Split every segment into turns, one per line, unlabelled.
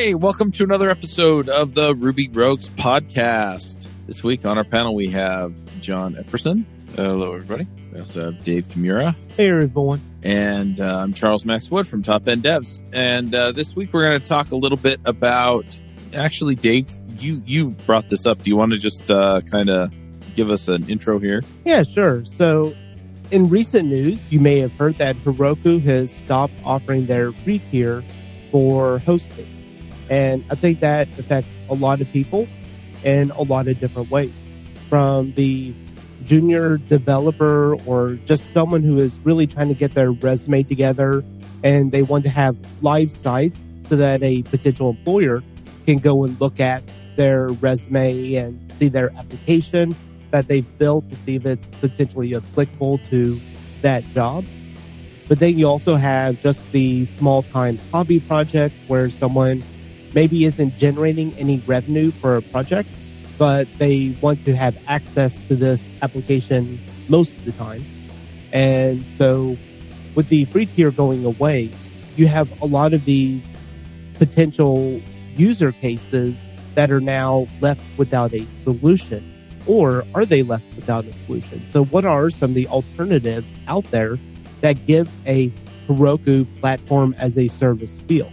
Hey, welcome to another episode of the Ruby Rogues podcast. This week on our panel, we have John Epperson. Hello, everybody. We also have Dave Kimura.
Hey, everyone.
And uh, I'm Charles Max Wood from Top End Devs. And uh, this week, we're going to talk a little bit about. Actually, Dave, you you brought this up. Do you want to just uh, kind of give us an intro here?
Yeah, sure. So, in recent news, you may have heard that Heroku has stopped offering their free tier for hosting. And I think that affects a lot of people in a lot of different ways. From the junior developer or just someone who is really trying to get their resume together and they want to have live sites so that a potential employer can go and look at their resume and see their application that they've built to see if it's potentially applicable to that job. But then you also have just the small time hobby projects where someone maybe isn't generating any revenue for a project, but they want to have access to this application most of the time. And so with the free tier going away, you have a lot of these potential user cases that are now left without a solution. Or are they left without a solution? So what are some of the alternatives out there that gives a Heroku platform as a service feel?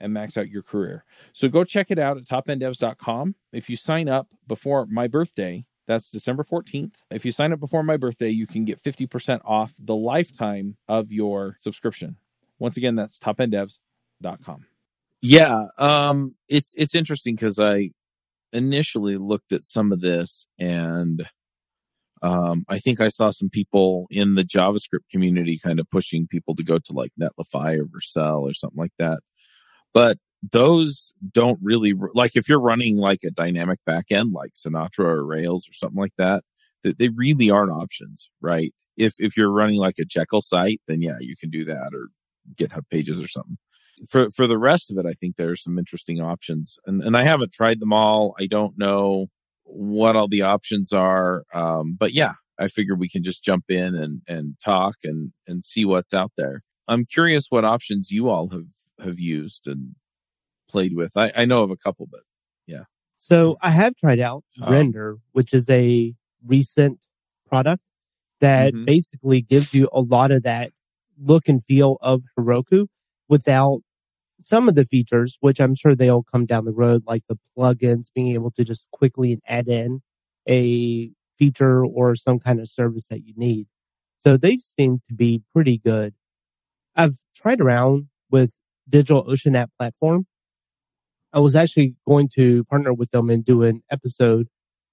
and max out your career. So go check it out at topenddevs.com. If you sign up before my birthday, that's December 14th. If you sign up before my birthday, you can get 50% off the lifetime of your subscription. Once again, that's topenddevs.com. Yeah, um, it's it's interesting because I initially looked at some of this and um, I think I saw some people in the JavaScript community kind of pushing people to go to like Netlify or Vercel or something like that but those don't really like if you're running like a dynamic backend like Sinatra or Rails or something like that, they really aren't options, right? If if you're running like a Jekyll site, then yeah, you can do that or GitHub pages or something. For for the rest of it, I think there are some interesting options, and and I haven't tried them all. I don't know what all the options are, um, but yeah, I figure we can just jump in and and talk and and see what's out there. I'm curious what options you all have have used and played with. I, I know of a couple, but yeah.
So I have tried out um, Render, which is a recent product that mm-hmm. basically gives you a lot of that look and feel of Heroku without some of the features, which I'm sure they'll come down the road, like the plugins, being able to just quickly add in a feature or some kind of service that you need. So they seem to be pretty good. I've tried around with DigitalOcean app platform. I was actually going to partner with them and do an episode,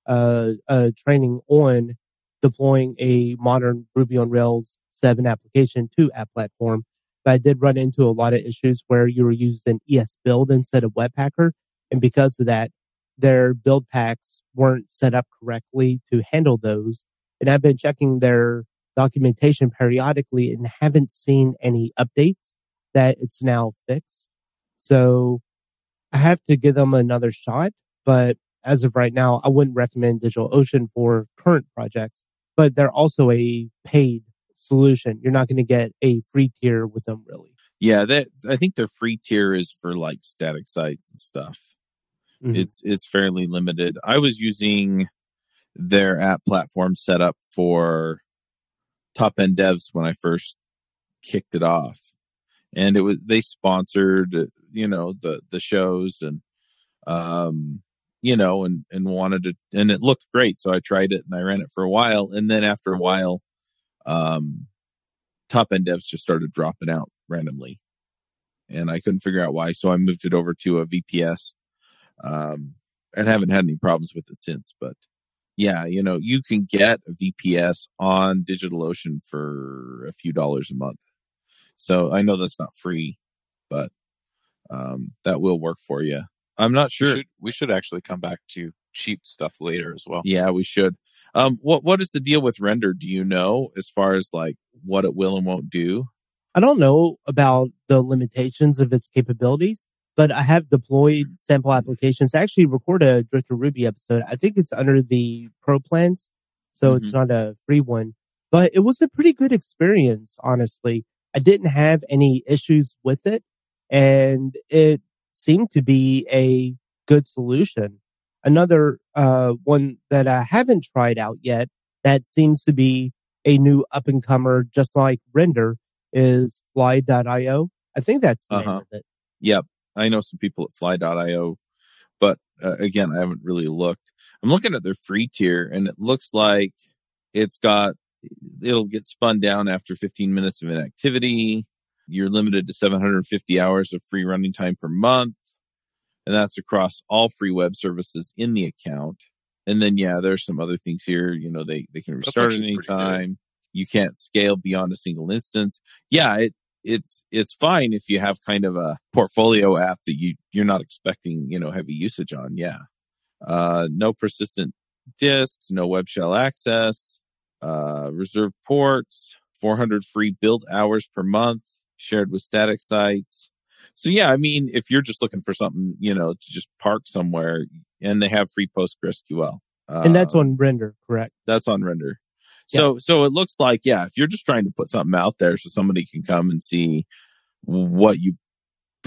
uh, uh, training on deploying a modern Ruby on Rails 7 application to app platform. But I did run into a lot of issues where you were using esbuild instead of Webpacker. And because of that, their build packs weren't set up correctly to handle those. And I've been checking their documentation periodically and haven't seen any updates that it's now fixed. So I have to give them another shot. But as of right now, I wouldn't recommend DigitalOcean for current projects, but they're also a paid solution. You're not going to get a free tier with them really.
Yeah, that I think their free tier is for like static sites and stuff. Mm-hmm. It's it's fairly limited. I was using their app platform set up for top end devs when I first kicked it off and it was they sponsored you know the the shows and um you know, and, and wanted to, and it looked great. So I tried it and I ran it for a while. And then after a while, um, top end devs just started dropping out randomly and I couldn't figure out why. So I moved it over to a VPS. Um, and haven't had any problems with it since, but yeah, you know, you can get a VPS on DigitalOcean for a few dollars a month. So I know that's not free, but um, that will work for you. I'm not sure.
We should, we should, actually come back to cheap stuff later as well.
Yeah, we should. Um, what what is the deal with render? Do you know as far as like what it will and won't do?
I don't know about the limitations of its capabilities, but I have deployed sample applications. I actually record a Drifting Ruby episode. I think it's under the pro plans, so mm-hmm. it's not a free one, but it was a pretty good experience, honestly. I didn't have any issues with it and it seemed to be a good solution. Another uh, one that I haven't tried out yet that seems to be a new up and comer, just like Render, is Fly.io. I think that's the uh-huh. name of it.
Yep. I know some people at Fly.io, but uh, again, I haven't really looked. I'm looking at their free tier and it looks like it's got, it'll get spun down after 15 minutes of inactivity. You're limited to 750 hours of free running time per month. And that's across all free web services in the account. And then, yeah, there's some other things here. You know, they, they can restart at any time. You can't scale beyond a single instance. Yeah, it, it's, it's fine if you have kind of a portfolio app that you, you're not expecting, you know, heavy usage on. Yeah. Uh, no persistent disks, no web shell access, uh, reserved ports, 400 free build hours per month, shared with static sites. So yeah, I mean, if you're just looking for something, you know, to just park somewhere and they have free PostgreSQL.
Uh, and that's on render, correct?
That's on render. So, yeah. so it looks like, yeah, if you're just trying to put something out there so somebody can come and see what you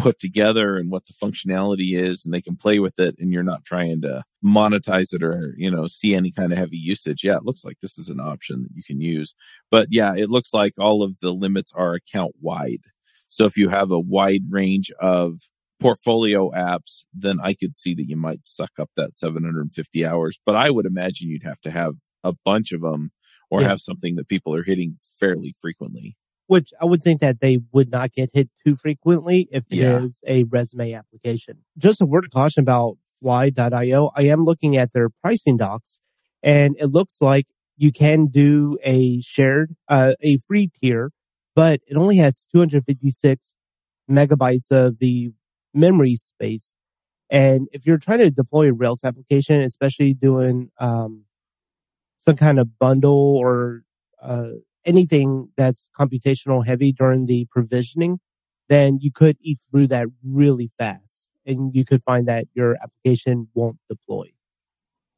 put together and what the functionality is and they can play with it and you're not trying to monetize it or you know see any kind of heavy usage. Yeah it looks like this is an option that you can use. But yeah it looks like all of the limits are account wide. So if you have a wide range of portfolio apps then i could see that you might suck up that 750 hours. But i would imagine you'd have to have a bunch of them or yeah. have something that people are hitting fairly frequently
which I would think that they would not get hit too frequently if it yeah. is a resume application. Just a word of caution about Fly.io. I am looking at their pricing docs and it looks like you can do a shared, uh, a free tier, but it only has 256 megabytes of the memory space. And if you're trying to deploy a Rails application, especially doing, um, some kind of bundle or, uh, anything that's computational heavy during the provisioning, then you could eat through that really fast and you could find that your application won't deploy.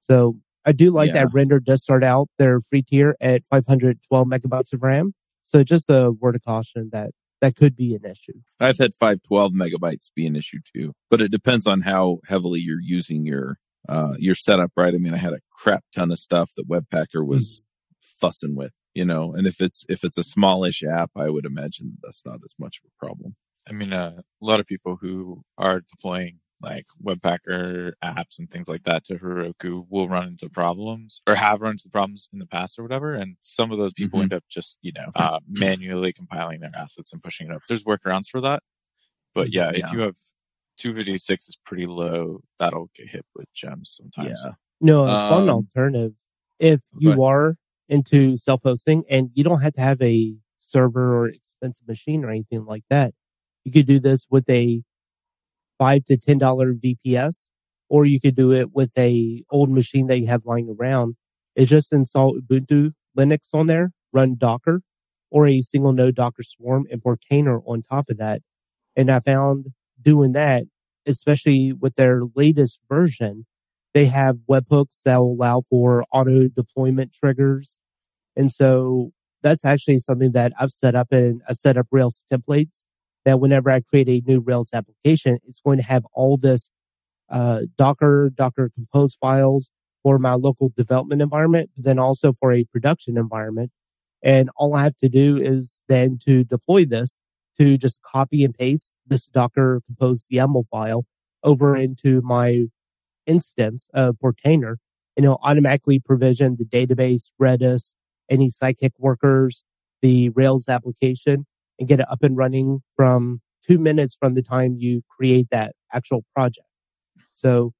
So I do like yeah. that render does start out their free tier at 512 megabytes of RAM. So just a word of caution that that could be an issue.
I've had 512 megabytes be an issue too, but it depends on how heavily you're using your, uh, your setup, right? I mean, I had a crap ton of stuff that Webpacker was mm-hmm. fussing with you know and if it's if it's a smallish app i would imagine that's not as much of a problem.
I mean uh, a lot of people who are deploying like webpacker apps and things like that to heroku will run into problems or have run into problems in the past or whatever and some of those people mm-hmm. end up just you know uh, manually compiling their assets and pushing it up. There's workarounds for that but yeah, yeah. if you have 256 is pretty low that'll get hit with gems sometimes.
Yeah. No a fun um, alternative. If you are into self-hosting and you don't have to have a server or expensive machine or anything like that. You could do this with a five to ten dollar VPS, or you could do it with a old machine that you have lying around. It's just install Ubuntu Linux on there, run Docker, or a single node Docker Swarm and Portainer on top of that. And I found doing that, especially with their latest version, they have webhooks that will allow for auto deployment triggers and so that's actually something that I've set up in a set up Rails templates that whenever I create a new Rails application, it's going to have all this uh, Docker, Docker compose files for my local development environment, but then also for a production environment. And all I have to do is then to deploy this to just copy and paste this Docker compose YAML file over into my instance of Portainer and it'll automatically provision the database, Redis, any Sidekiq workers, the Rails application and get it up and running from two minutes from the time you create that actual project. So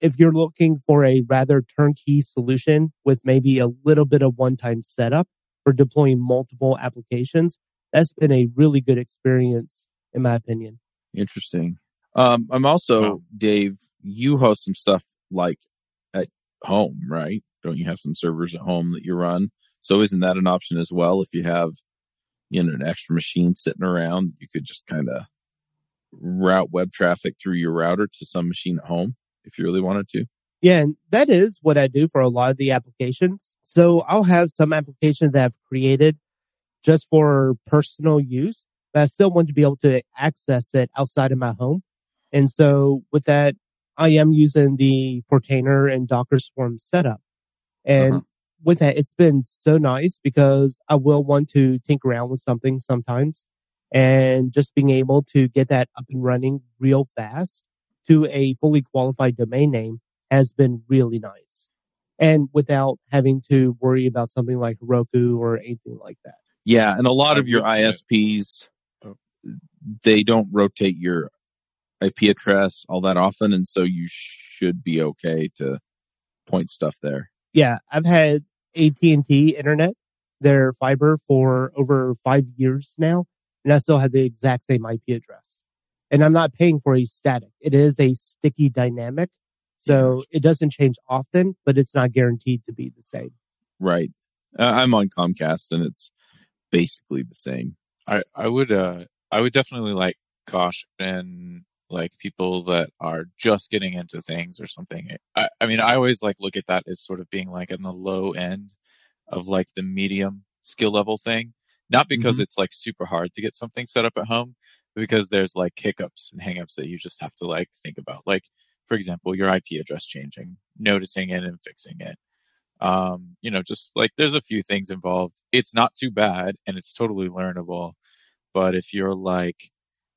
if you're looking for a rather turnkey solution with maybe a little bit of one time setup for deploying multiple applications, that's been a really good experience, in my opinion.
Interesting. Um, I'm also, wow. Dave, you host some stuff like at home, right? Don't you have some servers at home that you run? So isn't that an option as well? If you have, you know, an extra machine sitting around, you could just kind of route web traffic through your router to some machine at home if you really wanted to.
Yeah, and that is what I do for a lot of the applications. So I'll have some applications that I've created just for personal use, but I still want to be able to access it outside of my home. And so with that, I am using the Portainer and Docker Swarm setup. And uh-huh. with that, it's been so nice because I will want to tinker around with something sometimes and just being able to get that up and running real fast to a fully qualified domain name has been really nice. And without having to worry about something like Heroku or anything like that.
Yeah. And a lot of your ISPs, they don't rotate your IP address all that often. And so you should be okay to point stuff there.
Yeah. I've had AT&T internet, their fiber for over five years now. And I still have the exact same IP address and I'm not paying for a static. It is a sticky dynamic. So it doesn't change often, but it's not guaranteed to be the same.
Right. Uh, I'm on Comcast and it's basically the same.
I, I would, uh, I would definitely like caution like people that are just getting into things or something. I, I mean, I always like look at that as sort of being like in the low end of like the medium skill level thing. Not because mm-hmm. it's like super hard to get something set up at home, because there's like hiccups and hangups that you just have to like think about. Like, for example, your IP address changing, noticing it and fixing it. Um, you know, just like there's a few things involved. It's not too bad and it's totally learnable. But if you're like,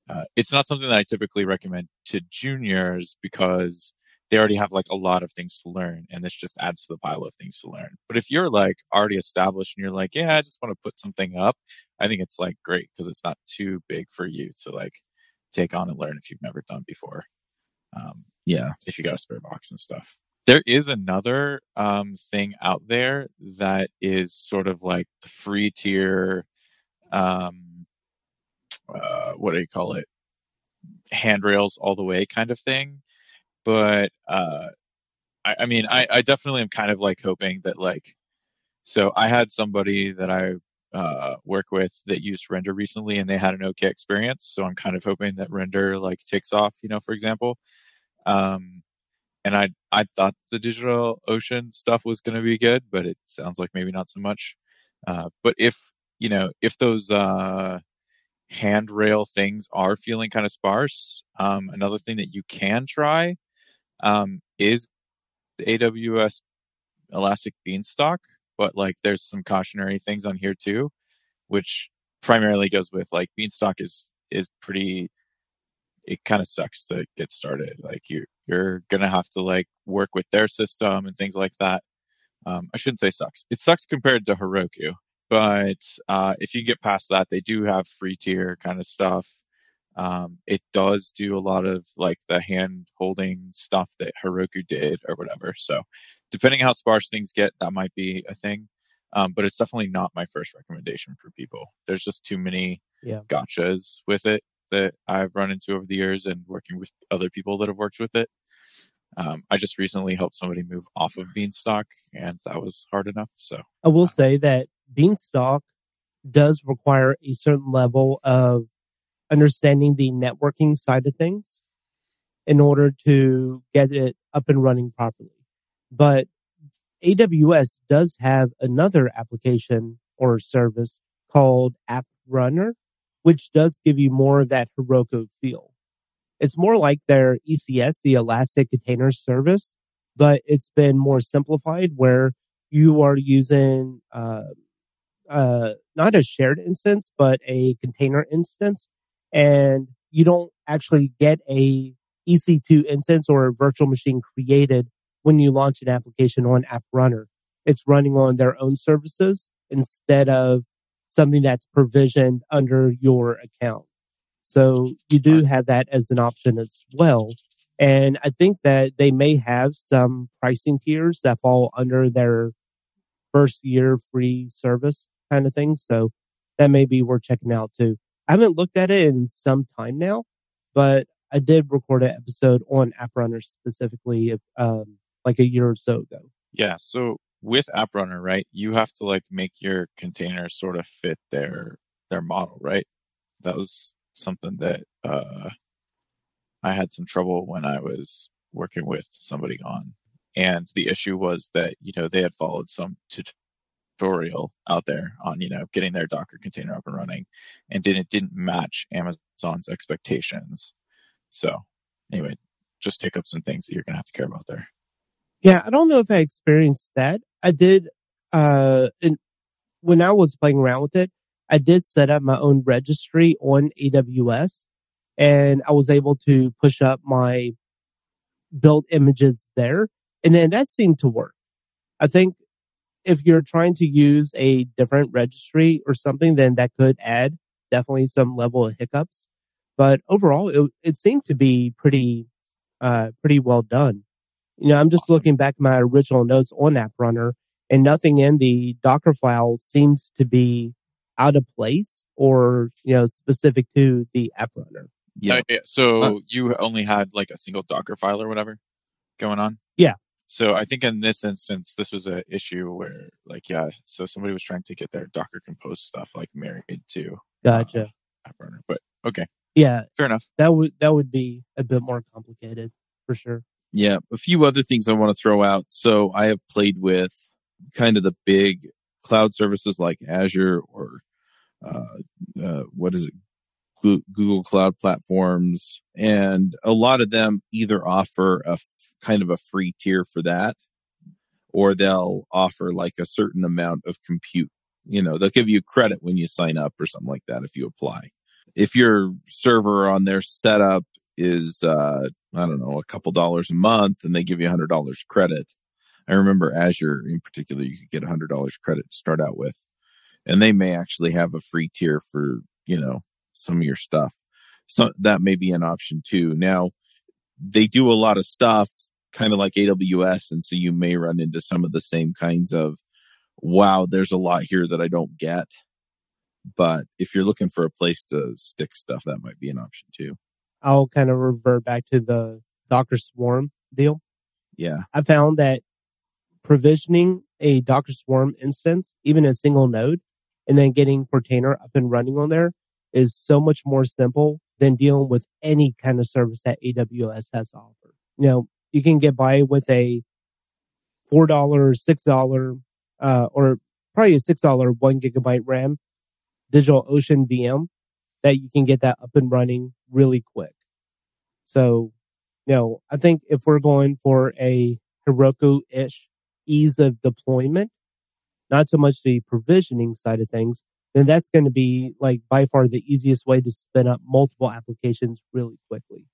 uh, it's not something that I typically recommend to juniors because they already have like a lot of things to learn and this just adds to the pile of things to learn. But if you're like already established and you're like, yeah, I just want to put something up, I think it's like great because it's not too big for you to like take on and learn if you've never done before. Um,
yeah.
If you got a spare box and stuff. There is another um, thing out there that is sort of like the free tier, um, uh, what do you call it? Handrails all the way kind of thing but uh, I, I mean, I, I definitely am kind of like hoping that like, so I had somebody that I uh, work with that used render recently and they had an okay experience. So I'm kind of hoping that render like takes off, you know, for example. Um, and I, I thought the digital ocean stuff was going to be good, but it sounds like maybe not so much. Uh, but if, you know, if those, uh, handrail things are feeling kind of sparse, um, another thing that you can try um, is the AWS Elastic Beanstalk, but like there's some cautionary things on here too, which primarily goes with like Beanstalk is is pretty. It kind of sucks to get started. Like you you're gonna have to like work with their system and things like that. Um, I shouldn't say sucks. It sucks compared to Heroku, but uh, if you get past that, they do have free tier kind of stuff. Um, it does do a lot of like the hand holding stuff that Heroku did or whatever. So depending how sparse things get, that might be a thing. Um, but it's definitely not my first recommendation for people. There's just too many yeah. gotchas with it that I've run into over the years and working with other people that have worked with it. Um, I just recently helped somebody move off of Beanstalk and that was hard enough. So
I will say that Beanstalk does require a certain level of understanding the networking side of things in order to get it up and running properly. But AWS does have another application or service called App Runner, which does give you more of that Heroku feel. It's more like their ECS, the Elastic Container Service, but it's been more simplified where you are using, uh, uh, not a shared instance, but a container instance and you don't actually get a EC2 instance or a virtual machine created when you launch an application on App Runner. It's running on their own services instead of something that's provisioned under your account. So you do have that as an option as well. And I think that they may have some pricing tiers that fall under their first year free service kind of thing. So that may be worth checking out too. I haven't looked at it in some time now, but I did record an episode on AppRunner specifically, um, like a year or so ago.
Yeah. So with AppRunner, right, you have to like make your container sort of fit their their model, right? That was something that uh, I had some trouble when I was working with somebody on. And the issue was that, you know, they had followed some tutorial out there on, you know, getting their Docker container up and running and didn't didn't match Amazon's expectations. So anyway, just take up some things that you're gonna have to care about there.
Yeah, I don't know if I experienced that. I did uh in, when I was playing around with it, I did set up my own registry on AWS and I was able to push up my built images there. And then that seemed to work. I think if you're trying to use a different registry or something, then that could add definitely some level of hiccups. But overall, it, it seemed to be pretty, uh, pretty well done. You know, I'm just awesome. looking back at my original notes on App Runner and nothing in the Docker file seems to be out of place or, you know, specific to the App Runner.
Yeah. Uh. So uh, you only had like a single Docker file or whatever going on?
Yeah.
So I think in this instance, this was an issue where like, yeah, so somebody was trying to get their Docker compose stuff like married to
gotcha.
Uh, Runner, but okay.
Yeah.
Fair enough.
That would, that would be a bit more complicated for sure.
Yeah. A few other things I want to throw out. So I have played with kind of the big cloud services like Azure or, uh, uh, what is it? Google Cloud platforms, and a lot of them either offer a f- kind of a free tier for that, or they'll offer like a certain amount of compute. You know, they'll give you credit when you sign up or something like that if you apply. If your server on their setup is, uh, I don't know, a couple dollars a month and they give you a hundred dollars credit. I remember Azure in particular, you could get a hundred dollars credit to start out with. And they may actually have a free tier for, you know, some of your stuff. So that may be an option too. Now they do a lot of stuff kind of like AWS. And so you may run into some of the same kinds of, wow, there's a lot here that I don't get. But if you're looking for a place to stick stuff, that might be an option too.
I'll kind of revert back to the Docker Swarm deal.
Yeah.
I found that provisioning a Docker Swarm instance, even a single node, and then getting Portainer up and running on there is so much more simple than dealing with any kind of service that AWS has to offer. You know, you can get by with a four dollar, six dollar, uh, or probably a six dollar one gigabyte RAM digital ocean VM that you can get that up and running really quick. So, you know, I think if we're going for a Heroku ish ease of deployment, not so much the provisioning side of things, then that's going to be like by far the easiest way to spin up multiple applications really quickly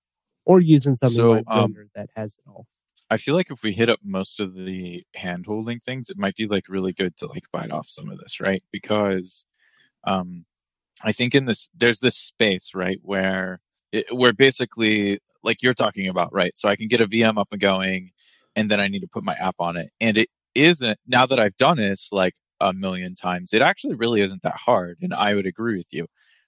or using something so, like um, that has it all.
I feel like if we hit up most of the hand holding things, it might be like really good to like bite off some of this, right? Because, um, I think in this, there's this space, right? Where, it, where basically like you're talking about, right? So I can get a VM up and going and then I need to put my app on it. And it isn't, now that I've done this, like a million times. It actually really isn't that hard. And I would agree with you.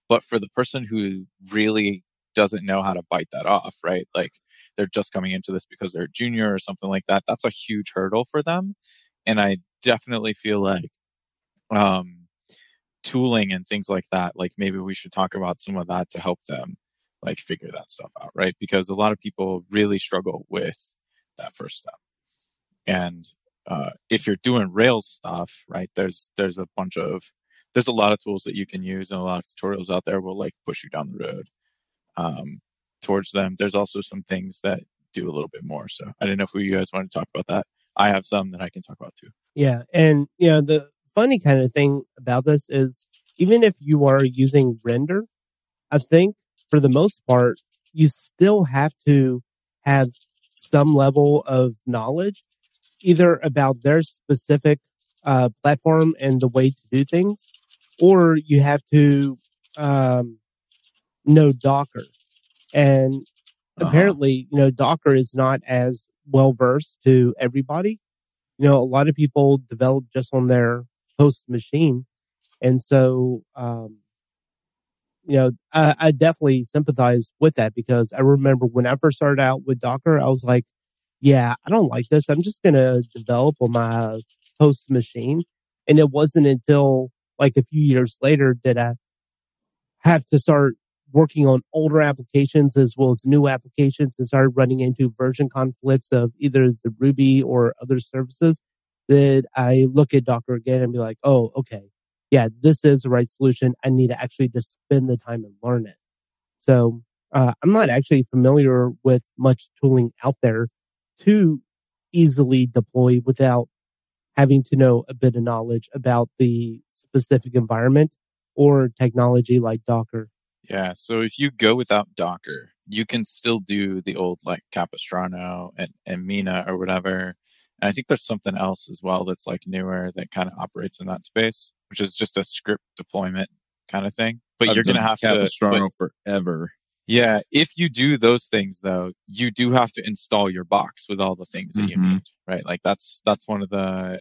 But for the person who really doesn't know how to bite that off, right? Like they're just coming into this because they're a junior or something like that. That's a huge hurdle for them. And I definitely feel like, um, tooling and things like that, like maybe we should talk about some of that to help them like figure that stuff out, right? Because a lot of people really struggle with that first step. And uh, if you're doing Rails stuff, right, there's there's a bunch of there's a lot of tools that you can use and a lot of tutorials out there will like push you down the road um, towards them. There's also some things that do a little bit more. So I don't know if you guys want to talk about that. I have some that I can talk about too.
Yeah, and you know the funny kind of thing about this is even if you are using render, I think for the most part you still have to have some level of knowledge, either about their specific uh, platform and the way to do things, or you have to um, know Docker. And uh-huh. apparently, you know, Docker is not as well versed to everybody. You know, a lot of people develop just on their host machine. And so, um, you know, I, I definitely sympathize with that because I remember when I first started out with Docker, I was like, yeah, I don't like this. I'm just going to develop on my host machine. And it wasn't until like a few years later that I have to start working on older applications as well as new applications and started running into version conflicts of either the Ruby or other services that I look at Docker again and be like, oh, okay, yeah, this is the right solution. I need to actually just spend the time and learn it. So uh, I'm not actually familiar with much tooling out there to easily deploy without having to know a bit of knowledge about the specific environment or technology like Docker.
Yeah. So if you go without Docker, you can still do the old like Capistrano and, and Mina or whatever. And I think there's something else as well that's like newer that kind of operates in that space, which is just a script deployment kind of thing. But I've you're going to have
Capistrano to Capistrano forever.
Yeah. If you do those things though, you do have to install your box with all the things that mm-hmm. you need, right? Like that's, that's one of the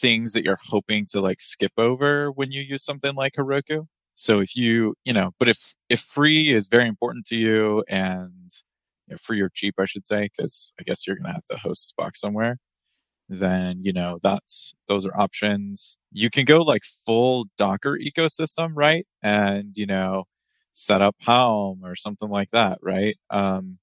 things that you're hoping to like skip over when you use something like Heroku. So if you, you know, but if, if free is very important to you and you know, free or cheap, I should say, because I guess you're going to have to host this box somewhere, then, you know, that's, those are options. You can go like full Docker ecosystem, right? And, you know, set up Helm or something like that, right? Um,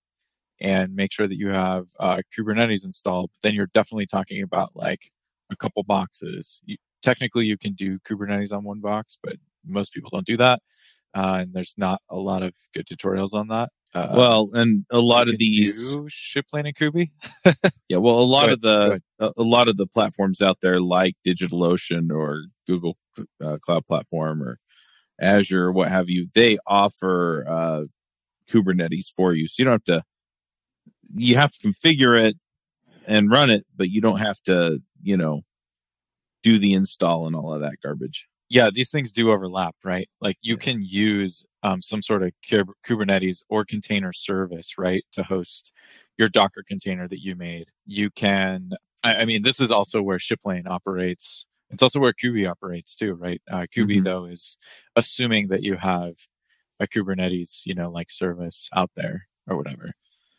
and make sure that you have uh, Kubernetes installed. But then you're definitely talking about like a couple boxes. You, technically, you can do Kubernetes on one box, but most people don't do that. Uh, and there's not a lot of good tutorials on that.
Uh, well, and a lot of these
Shiplane and Kuby.
yeah, well, a lot of the a, a, lot of the platforms out there, like DigitalOcean or Google uh, Cloud Platform or Azure, what have you, they offer uh, Kubernetes for you, so you don't have to. You have to configure it and run it, but you don't have to, you know, do the install and all of that garbage
yeah, these things do overlap, right? Like you can use um, some sort of Kubernetes or container service, right, to host your Docker container that you made. You can, I, I mean, this is also where Shiplane operates. It's also where Kuby operates too, right? Uh, Kuby mm-hmm. though is assuming that you have a Kubernetes, you know, like service out there or whatever.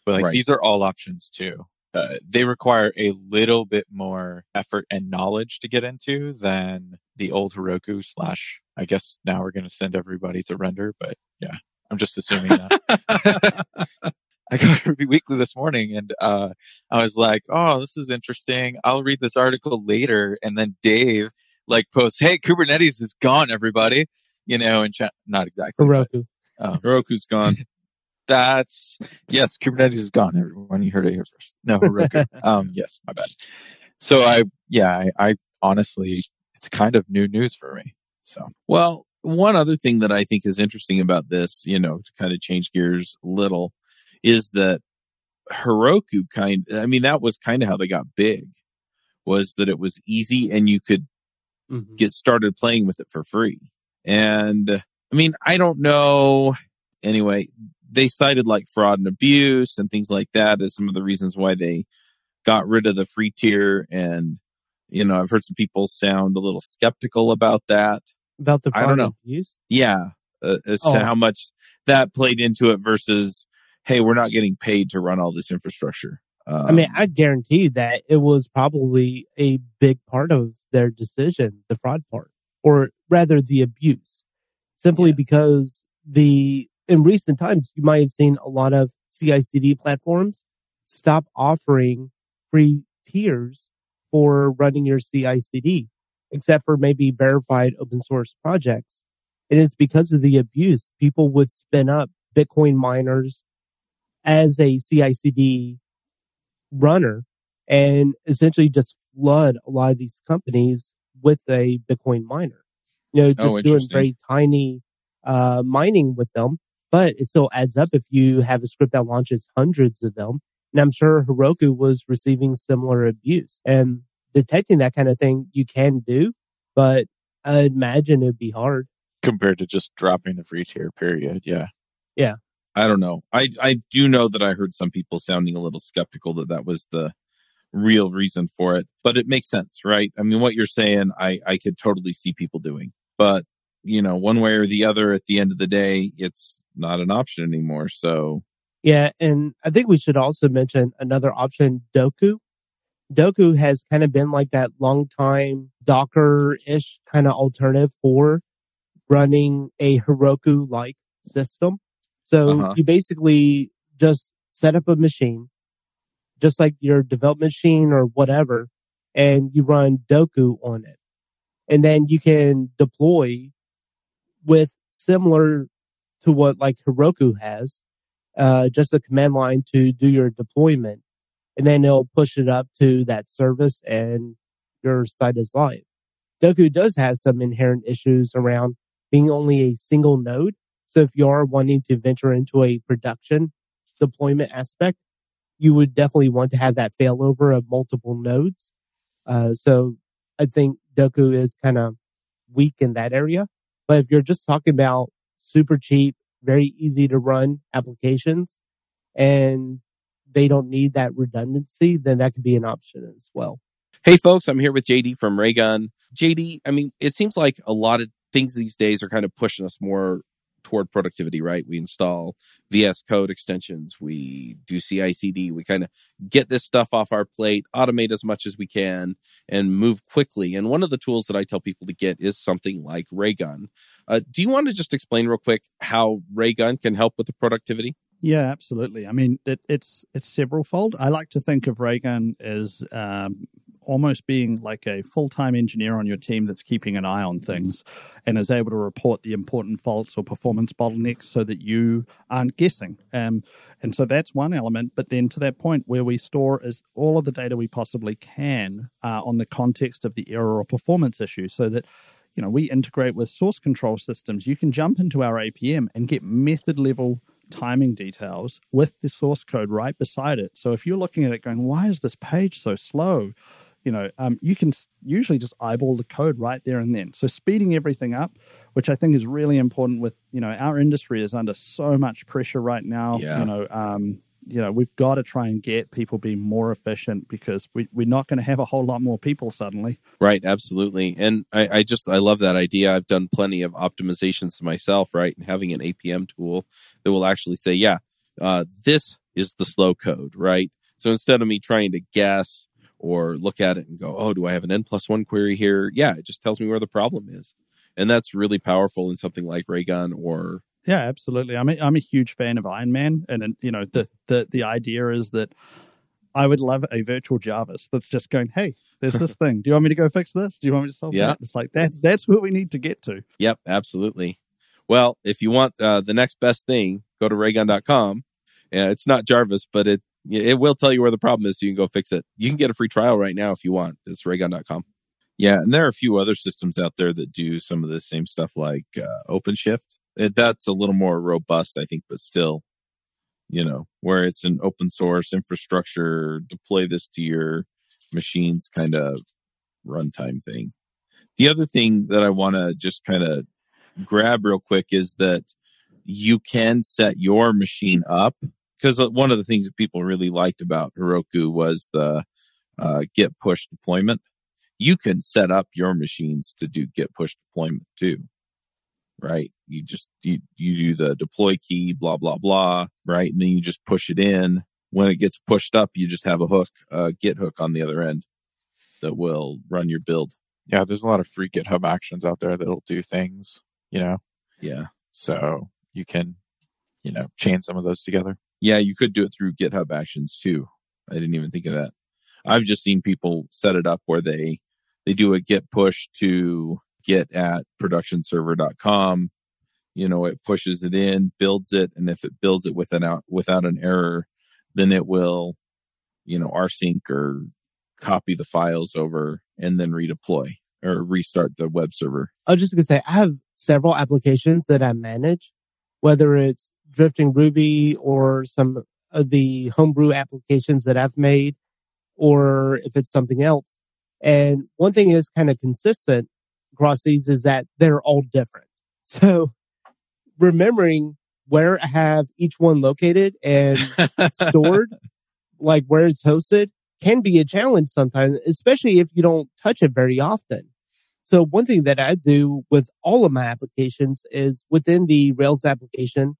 But like right. these are all options too. Uh, they require a little bit more effort and knowledge to get into than the old Heroku slash. I guess now we're going to send everybody to render, but yeah, I'm just assuming that. I got Ruby Weekly this morning and, uh, I was like, Oh, this is interesting. I'll read this article later. And then Dave like posts, Hey, Kubernetes is gone, everybody, you know, and chat, not exactly.
Heroku.
But, um, Heroku's gone.
that's yes, Kubernetes is gone. Everyone, you heard it here first. No, Heroku. um, yes, my bad. So I, yeah, I, I honestly, it's kind of new news for me. So
well, one other thing that I think is interesting about this, you know, to kind of change gears a little, is that Heroku kind. I mean, that was kind of how they got big, was that it was easy and you could mm-hmm. get started playing with it for free. And I mean, I don't know. Anyway, they cited like fraud and abuse and things like that as some of the reasons why they got rid of the free tier. And, you know, I've heard some people sound a little skeptical about that.
About the I don't know. abuse?
Yeah. Uh, as oh. to how much that played into it versus, hey, we're not getting paid to run all this infrastructure.
Um, I mean, I guarantee that it was probably a big part of their decision, the fraud part, or rather the abuse, simply yeah. because the in recent times, you might have seen a lot of CI/CD platforms stop offering free tiers for running your CI/CD, except for maybe verified open source projects. It is because of the abuse. People would spin up Bitcoin miners as a CI/CD runner and essentially just flood a lot of these companies with a Bitcoin miner. You know, just oh, doing very tiny uh, mining with them but it still adds up if you have a script that launches hundreds of them And I'm sure Heroku was receiving similar abuse and detecting that kind of thing you can do, but I imagine it'd be hard
compared to just dropping the free tier period. Yeah.
Yeah.
I don't know. I, I do know that I heard some people sounding a little skeptical that that was the real reason for it, but it makes sense, right? I mean, what you're saying, I, I could totally see people doing, but you know, one way or the other at the end of the day, it's not an option anymore. So
yeah. And I think we should also mention another option, Dokku. Dokku has kind of been like that long time Docker ish kind of alternative for running a Heroku like system. So uh-huh. you basically just set up a machine, just like your development machine or whatever, and you run Dokku on it. And then you can deploy with similar to what like Heroku has, uh, just a command line to do your deployment. And then it'll push it up to that service and your site is live. Dokku does have some inherent issues around being only a single node. So if you are wanting to venture into a production deployment aspect, you would definitely want to have that failover of multiple nodes. Uh, so I think Dokku is kind of weak in that area. But if you're just talking about super cheap, very easy to run applications and they don't need that redundancy, then that could be an option as well.
Hey folks, I'm here with JD from Raygun. JD, I mean, it seems like a lot of things these days are kind of pushing us more toward productivity, right? We install VS Code extensions, we do CI/CD, we kind of get this stuff off our plate, automate as much as we can, and move quickly. And one of the tools that I tell people to get is something like Raygun. Uh, do you want to just explain real quick how Raygun can help with the productivity?
Yeah, absolutely. I mean, it, it's it's severalfold. I like to think of Raygun as um, almost being like a full time engineer on your team that's keeping an eye on things and is able to report the important faults or performance bottlenecks so that you aren't guessing. Um, and so that's one element. But then to that point where we store is all of the data we possibly can uh, on the context of the error or performance issue so that you know we integrate with source control systems you can jump into our apm and get method level timing details with the source code right beside it so if you're looking at it going why is this page so slow you know, um, you can usually just eyeball the code right there and then. So speeding everything up, which I think is really important. With you know, our industry is under so much pressure right now. Yeah. You know, um, you know, we've got to try and get people being more efficient because we, we're not going to have a whole lot more people suddenly.
Right, absolutely. And I, I just I love that idea. I've done plenty of optimizations to myself, right? And having an APM tool that will actually say, yeah, uh, this is the slow code, right? So instead of me trying to guess or look at it and go, oh, do I have an N plus one query here? Yeah, it just tells me where the problem is. And that's really powerful in something like Raygun or.
Yeah, absolutely. I'm a, I'm a huge fan of Iron Man. And, you know, the, the, the idea is that I would love a virtual Jarvis that's just going, hey, there's this thing. Do you want me to go fix this? Do you want me to solve yeah. that? It's like, that's, that's what we need to get to.
Yep, absolutely. Well, if you want uh, the next best thing, go to raygun.com. Yeah, it's not Jarvis, but it it will tell you where the problem is so you can go fix it. You can get a free trial right now if you want. It's raygun.com. Yeah, and there are a few other systems out there that do some of the same stuff like uh, OpenShift. It, that's a little more robust, I think, but still, you know, where it's an open source infrastructure, deploy this to your machines kind of runtime thing. The other thing that I want to just kind of grab real quick is that you can set your machine up because uh, one of the things that people really liked about Heroku was the uh, Git push deployment. You can set up your machines to do Git push deployment too, right? You just you you do the deploy key, blah blah blah, right, and then you just push it in. When it gets pushed up, you just have a hook, a Git hook on the other end that will run your build.
Yeah, there's a lot of free GitHub actions out there that'll do things, you know.
Yeah.
So you can, you know, chain some of those together.
Yeah, you could do it through GitHub Actions too. I didn't even think of that. I've just seen people set it up where they they do a git push to git at productionserver.com. You know, it pushes it in, builds it, and if it builds it without without an error, then it will, you know, rsync or copy the files over and then redeploy or restart the web server.
I was just gonna say I have several applications that I manage, whether it's drifting Ruby or some of the homebrew applications that I've made or if it's something else. And one thing is kind of consistent across these is that they're all different. So remembering where I have each one located and stored, like where it's hosted can be a challenge sometimes, especially if you don't touch it very often. So one thing that I do with all of my applications is within the Rails application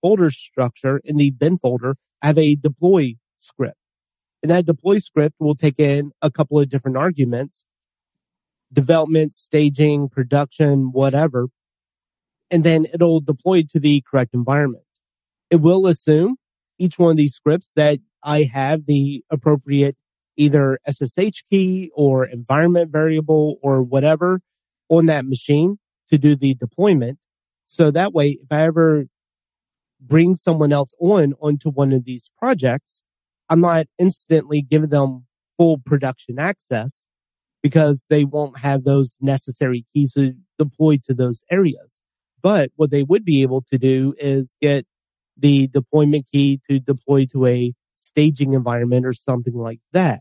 folder structure in the bin folder, I have a deploy script. And that deploy script will take in a couple of different arguments, development, staging, production, whatever. And then it'll deploy to the correct environment. It will assume each one of these scripts that I have the appropriate either SSH key or environment variable or whatever on that machine to do the deployment. So that way, if I ever bring someone else on onto one of these projects, I'm not instantly giving them full production access because they won't have those necessary keys to deploy to those areas. But what they would be able to do is get the deployment key to deploy to a staging environment or something like that.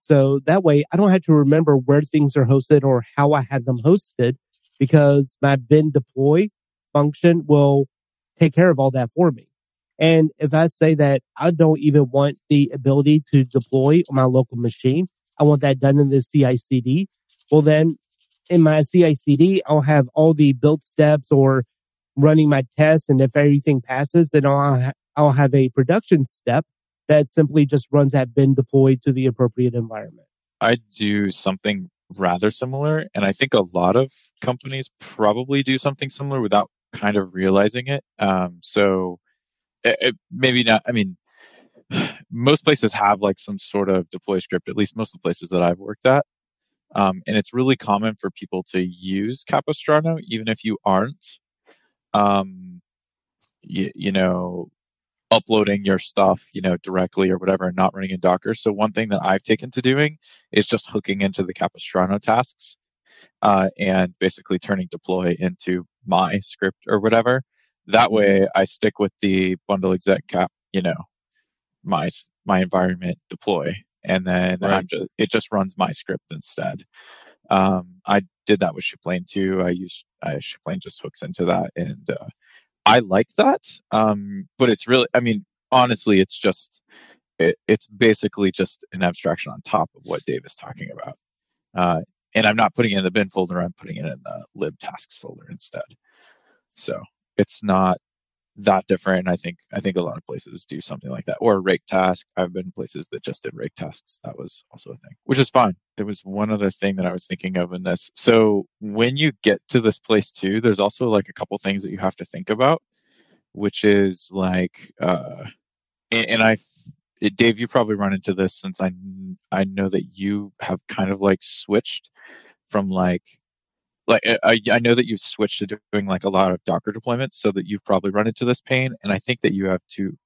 So that way I don't have to remember where things are hosted or how I have them hosted because my bin deploy function will take care of all that for me. And if I say that I don't even want the ability to deploy on my local machine, I want that done in the CI CD. Well, then in my CI CD, I'll have all the build steps or running my tests. And if everything passes, then I'll, ha- I'll have a production step that simply just runs that bin deployed to the appropriate environment.
I do something rather similar. And I think a lot of companies probably do something similar without kind of realizing it. Um, so it, it, maybe not, I mean, most places have like some sort of deploy script, at least most of the places that I've worked at. Um, and it's really common for people to use Capistrano, even if you aren't, um, you know, uploading your stuff, you know, directly or whatever and not running in Docker. So one thing that I've taken to doing is just hooking into the Capistrano tasks, uh, and basically turning deploy into my script or whatever. That way I stick with the bundle exec cap, you know, my, my environment deploy. And then right. I'm just, it just runs my script instead. Um, I did that with Shiplane too. I use, I, Shiplane just hooks into that and, uh, I like that. Um, but it's really, I mean, honestly, it's just, it, it's basically just an abstraction on top of what Dave is talking about. Uh, and I'm not putting it in the bin folder. I'm putting it in the lib tasks folder instead. So it's not that different. I think, I think a lot of places do something like that or rake task. I've been places that just did rake tasks. That was also a thing, which is fine. There was one other thing that I was thinking of in this. So when you get to this place too, there's also like a couple things that you have to think about, which is like, uh, and, and I, it, Dave, you probably run into this since I, I know that you have kind of like switched from like like I, I know that you've switched to doing like a lot of Docker deployments, so that you've probably run into this pain. And I think that you have to,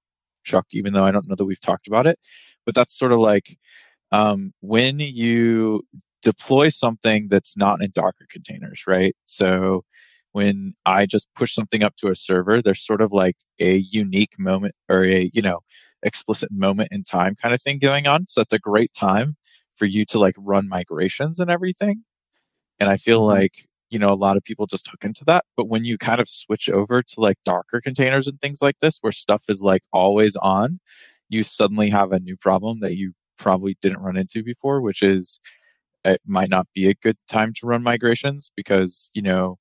Chuck, even though I don't know that we've talked about it, but that's sort of like um, when you deploy something that's not in Docker containers, right? So when I just push something up to a server, there's sort of like a unique moment or a, you know, explicit moment in time kind of thing going on. So that's a great time for you to like run migrations and everything. And I feel mm-hmm. like you know, a lot of people just hook into that. But when you kind of switch over to like Docker containers and things like this, where stuff is like always on, you suddenly have a new problem that you probably didn't run into before, which is it might not be a good time to run migrations because, you know,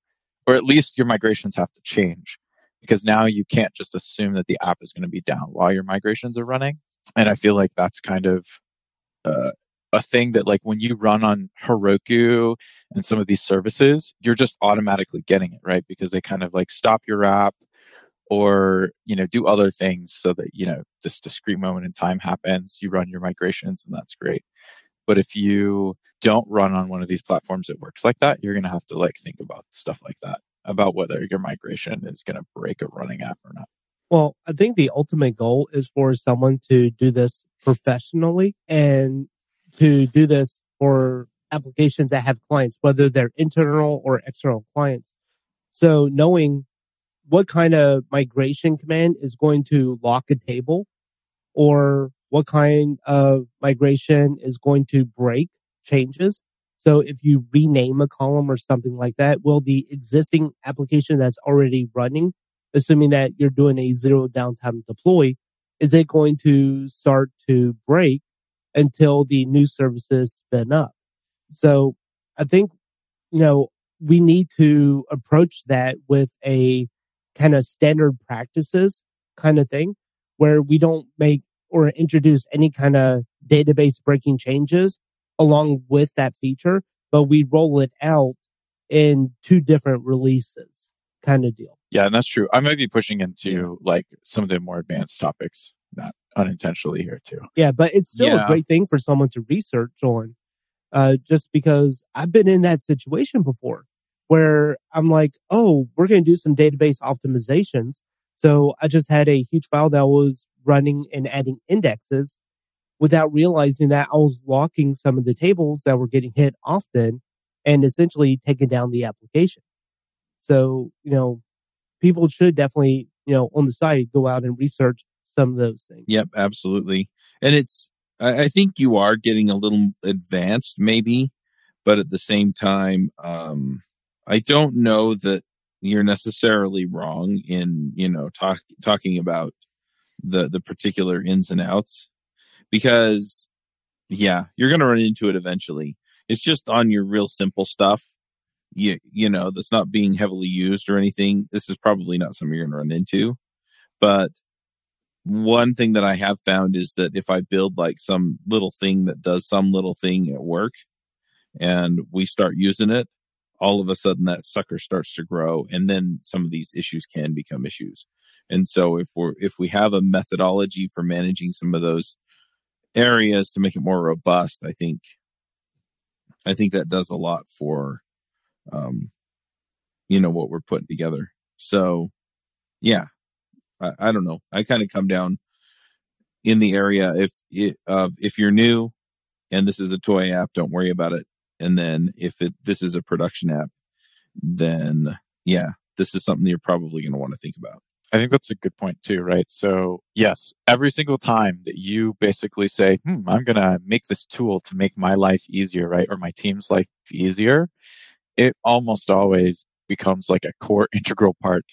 or at least your migrations have to change because now you can't just assume that the app is going to be down while your migrations are running. And I feel like that's kind of uh, a thing that like when you run on Heroku and some of these services, you're just automatically getting it, right? Because they kind of like stop your app or, you know, do other things so that, you know, this discrete moment in time happens. You run your migrations and that's great. But if you don't run on one of these platforms that works like that, you're going to have to like think about stuff like that, about whether your migration is going to break a running app or not.
Well, I think the ultimate goal is for someone to do this professionally and to do this for applications that have clients, whether they're internal or external clients. So knowing what kind of migration command is going to lock a table or what kind of migration is going to break changes. So if you rename a column or something like that, will the existing application that's already running, assuming that you're doing a zero downtime deploy, is it going to start to break until the new services spin up? So I think, you know, we need to approach that with a kind of standard practices kind of thing where we don't make or introduce any kind of database breaking changes along with that feature, but we roll it out in two different releases kind of deal.
Yeah, and that's true. I might be pushing into like some of the more advanced topics, not unintentionally here too.
Yeah, but it's still yeah. a great thing for someone to research on. Uh, just because I've been in that situation before where I'm like, oh, we're going to do some database optimizations. So I just had a huge file that was running and adding indexes without realizing that I was locking some of the tables that were getting hit often and essentially taking down the application. So, you know, people should definitely, you know, on the site go out and research some of those things.
Yep, absolutely. And it's, I, I think you are getting a little advanced maybe, but at the same time, um, I don't know that you're necessarily wrong in, you know, talk, talking about the, the particular ins and outs because yeah, you're going to run into it eventually. It's just on your real simple stuff. You, you know, that's not being heavily used or anything. This is probably not something you're going to run into. But one thing that I have found is that if I build like some little thing that does some little thing at work and we start using it, all of a sudden that sucker starts to grow and then some of these issues can become issues. And so if we're, if we have a methodology for managing some of those areas to make it more robust, I think, I think that does a lot for, um, you know, what we're putting together. So yeah, I, I don't know. I kind of come down in the area. If, it, uh, if you're new and this is a toy app, don't worry about it. And then if it, this is a production app, then yeah, this is something you're probably going to want to think about.
I think that's a good point too, right? So yes, every single time that you basically say, hmm, I'm going to make this tool to make my life easier, right? Or my team's life easier, it almost always becomes like a core integral part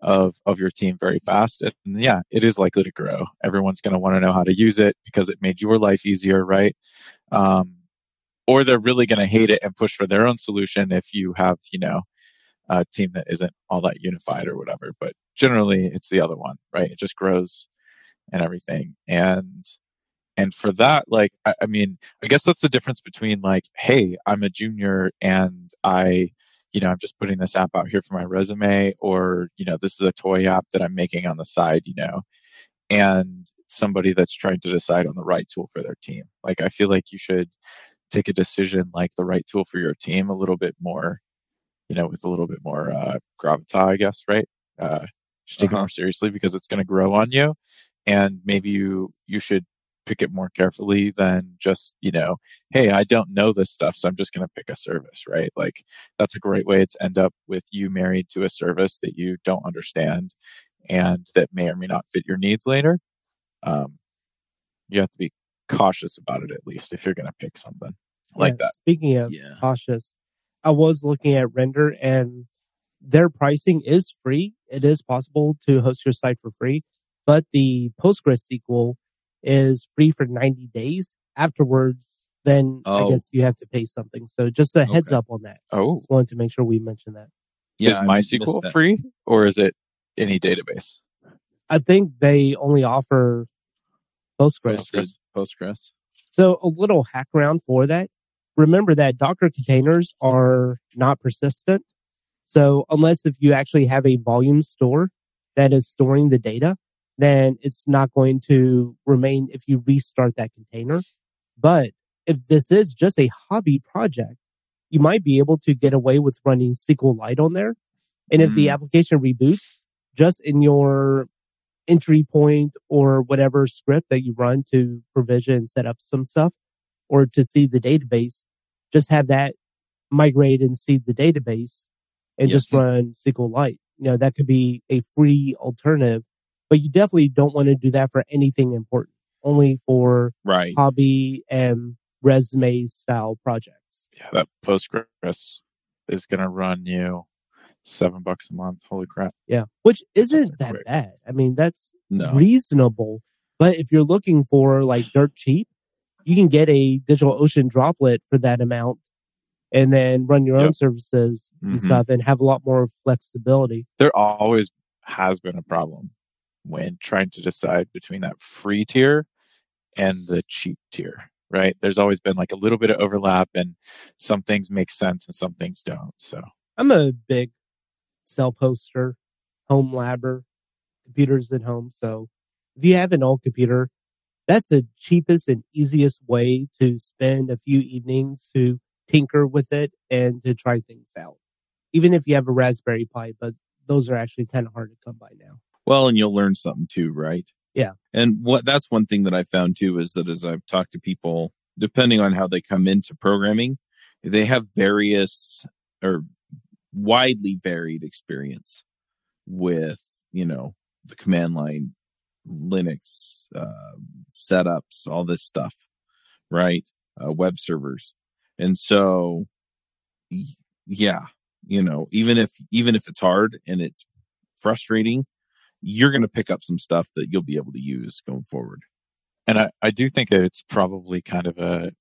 of, of your team very fast. And yeah, it is likely to grow. Everyone's going to want to know how to use it because it made your life easier, right? Um, or they're really going to hate it and push for their own solution if you have, you know, a team that isn't all that unified or whatever. But generally it's the other one, right? It just grows and everything. And, and for that, like, I, I mean, I guess that's the difference between like, Hey, I'm a junior and I, you know, I'm just putting this app out here for my resume or, you know, this is a toy app that I'm making on the side, you know, and somebody that's trying to decide on the right tool for their team. Like, I feel like you should take a decision like the right tool for your team a little bit more, you know, with a little bit more, uh, gravitas, I guess, right? Uh, just take uh-huh. it more seriously because it's going to grow on you. And maybe you, you should pick it more carefully than just, you know, hey, I don't know this stuff, so I'm just going to pick a service, right? Like that's a great way to end up with you married to a service that you don't understand and that may or may not fit your needs later. Um, you have to be cautious about it at least if you're going to pick something like yeah, that.
Speaking of yeah. cautious, I was looking at Render and their pricing is free. It is possible to host your site for free, but the PostgreSQL is free for 90 days. Afterwards, then oh. I guess you have to pay something. So just a heads okay. up on that.
Oh,
just wanted to make sure we mention that.
Yeah, is MySQL free or is it any database?
I think they only offer Postgres.
Postgres. Postgres.
So a little hack around for that. Remember that Docker containers are not persistent. So unless if you actually have a volume store that is storing the data, then it's not going to remain if you restart that container. But if this is just a hobby project, you might be able to get away with running SQLite on there. And if mm. the application reboots just in your entry point or whatever script that you run to provision and set up some stuff or to see the database, just have that migrate and see the database and just run SQLite. You know, that could be a free alternative, but you definitely don't want to do that for anything important. only for
right
hobby and resume style projects.
Yeah, that Postgres is going to run you seven bucks a month. Holy crap!
Yeah, which isn't that bad. I mean, that's no. reasonable. But if you're looking for like dirt cheap, you can get a DigitalOcean droplet for that amount and then run your yep. own services and mm-hmm. stuff and have a lot more flexibility.
There always has been a problem when trying to decide between that free tier and the cheap tier, right? There's always been like a little bit of overlap and some things make sense and some things don't. So
I'm a big self hoster, home labber, computers at home. So if you have an old computer, that's the cheapest and easiest way to spend a few evenings to tinker with it and to try things out. Even if you have a Raspberry Pi, but those are actually kind of hard to come by now.
Well, and you'll learn something too, right?
Yeah.
And what that's one thing that I found too is that as I've talked to people, depending on how they come into programming, they have various or widely varied experience with, you know, the command line Linux uh, setups, all this stuff, right? Uh, web servers, and so, yeah, you know, even if even if it's hard and it's frustrating, you're going to pick up some stuff that you'll be able to use going forward.
And I, I do think that it's probably kind of a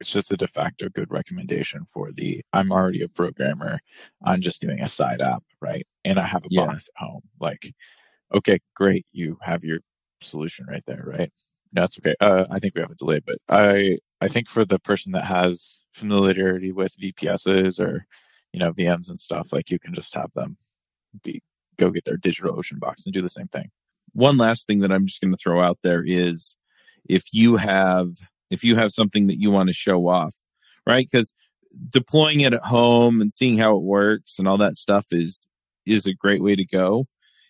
it's just a de facto good recommendation for the I'm already a programmer. I'm just doing a side app, right? And I have a yeah. box at home. Like okay, great, you have your solution right there, right? That's okay. Uh, I think we have a delay, but I I think for the person that has familiarity with VPSs or you know VMs and stuff, like you can just have them be go get their DigitalOcean box and do the same thing.
One last thing that I'm just going to throw out there is if you have if you have something that you want to show off, right? Because deploying it at home and seeing how it works and all that stuff is is a great way to go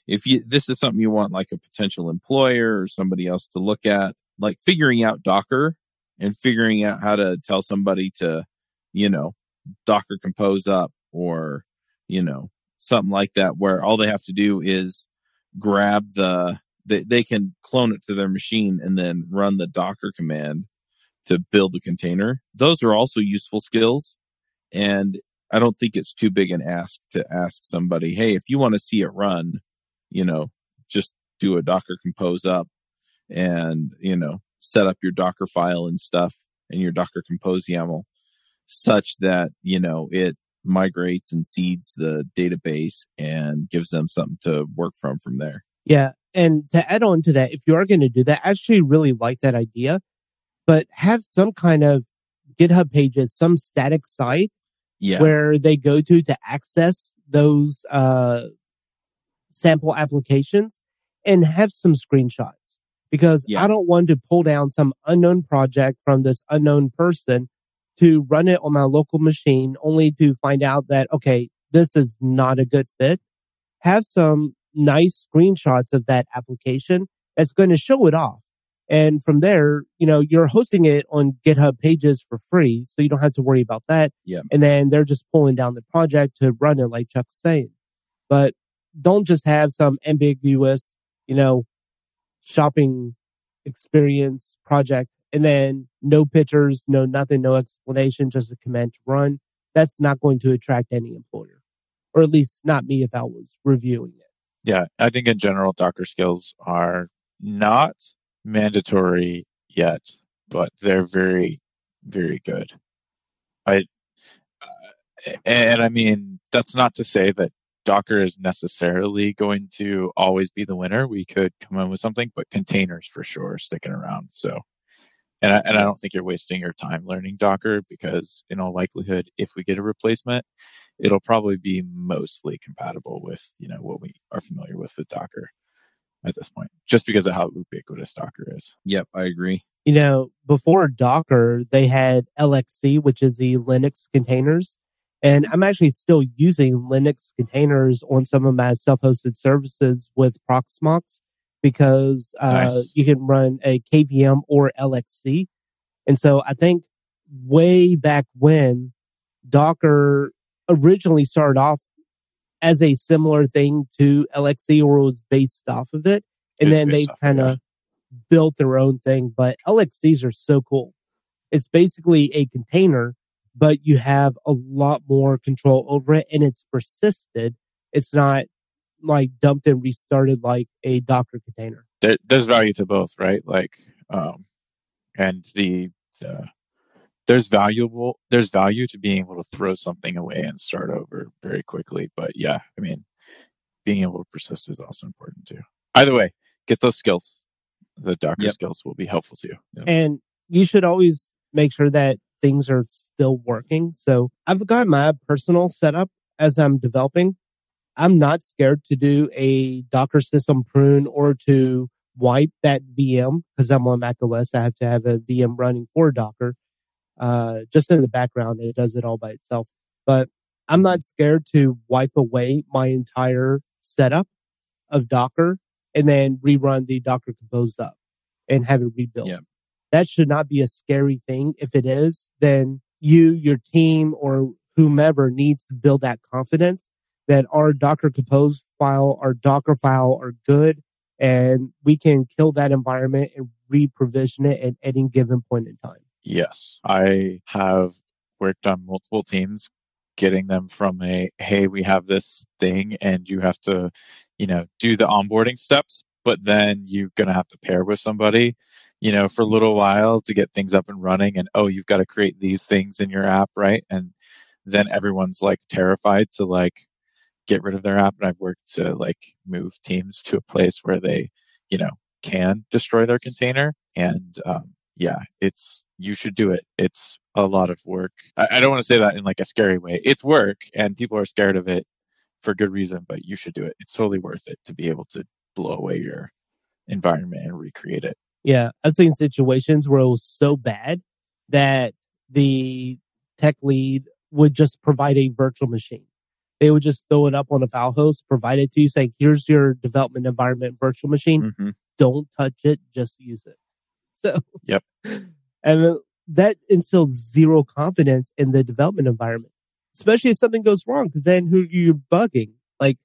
if you this is something you want like a potential employer or somebody else to look at like figuring out docker and figuring out how to tell somebody to you know docker compose up or you know something like that where all they have to do is grab the they, they can clone it to their machine and then run the docker command to build the container. Those are also useful skills and i don't think it's too big an ask to ask somebody hey if you want to see it run you know, just do a Docker compose up and, you know, set up your Docker file and stuff and your Docker compose YAML such that, you know, it migrates and seeds the database and gives them something to work from from there.
Yeah. And to add on to that, if you are going to do that, I actually really like that idea, but have some kind of GitHub pages, some static site yeah. where they go to to access those, uh, sample applications and have some screenshots because yeah. I don't want to pull down some unknown project from this unknown person to run it on my local machine only to find out that, okay, this is not a good fit. Have some nice screenshots of that application that's going to show it off. And from there, you know, you're hosting it on GitHub pages for free. So you don't have to worry about that.
Yeah.
And then they're just pulling down the project to run it like Chuck's saying. But don't just have some ambiguous, you know, shopping experience project and then no pictures, no nothing, no explanation, just a command to run. That's not going to attract any employer, or at least not me if I was reviewing it.
Yeah, I think in general, Docker skills are not mandatory yet, but they're very, very good. I, uh, and I mean, that's not to say that Docker is necessarily going to always be the winner. We could come in with something, but containers for sure sticking around. So, and I, and I don't think you're wasting your time learning Docker because in all likelihood, if we get a replacement, it'll probably be mostly compatible with, you know, what we are familiar with with Docker at this point, just because of how ubiquitous Docker is.
Yep, I agree.
You know, before Docker, they had LXC, which is the Linux containers. And I'm actually still using Linux containers on some of my self-hosted services with Proxmox because uh, nice. you can run a KVM or LXC. And so I think way back when Docker originally started off as a similar thing to LXC or was based off of it. And then they kind of, built their own thing, but LXCs are so cool. It's basically a container, but you have a lot more control over it and it's persisted. It's not like dumped and restarted like a Docker container.
There, there's value to both, right? Like, um, and the, the there's valuable there's value to being able to throw something away and start over very quickly. But yeah, I mean, being able to persist is also important too. Either way, get those skills. The Docker yep. skills will be helpful to you.
Yep. And you should always make sure that things are still working. So I've got my personal setup as I'm developing. I'm not scared to do a Docker system prune or to wipe that VM because I'm on Mac OS. I have to have a VM running for Docker. Uh, just in the background, it does it all by itself. But I'm not scared to wipe away my entire setup of Docker and then rerun the Docker Compose up and have it rebuilt. Yeah. That should not be a scary thing. If it is, then you, your team, or whomever needs to build that confidence that our Docker Compose file, our Docker file are good and we can kill that environment and re-provision it at any given point in time.
Yes. I have worked on multiple teams getting them from a, hey, we have this thing and you have to, you know, do the onboarding steps, but then you're to have to pair with somebody, you know, for a little while to get things up and running. And, oh, you've got to create these things in your app, right? And then everyone's like terrified to like get rid of their app. And I've worked to like move teams to a place where they, you know, can destroy their container. And, um, yeah, it's, you should do it. It's a lot of work. I, I don't want to say that in like a scary way. It's work and people are scared of it for good reason, but you should do it. It's totally worth it to be able to blow away your environment and recreate it.
Yeah. I've seen situations where it was so bad that the tech lead would just provide a virtual machine. They would just throw it up on a file host, provide it to you, saying, here's your development environment virtual machine. Mm-hmm. Don't touch it, just use it. So,
yep.
And that instills zero confidence in the development environment, especially if something goes wrong, because then who you're bugging. Like,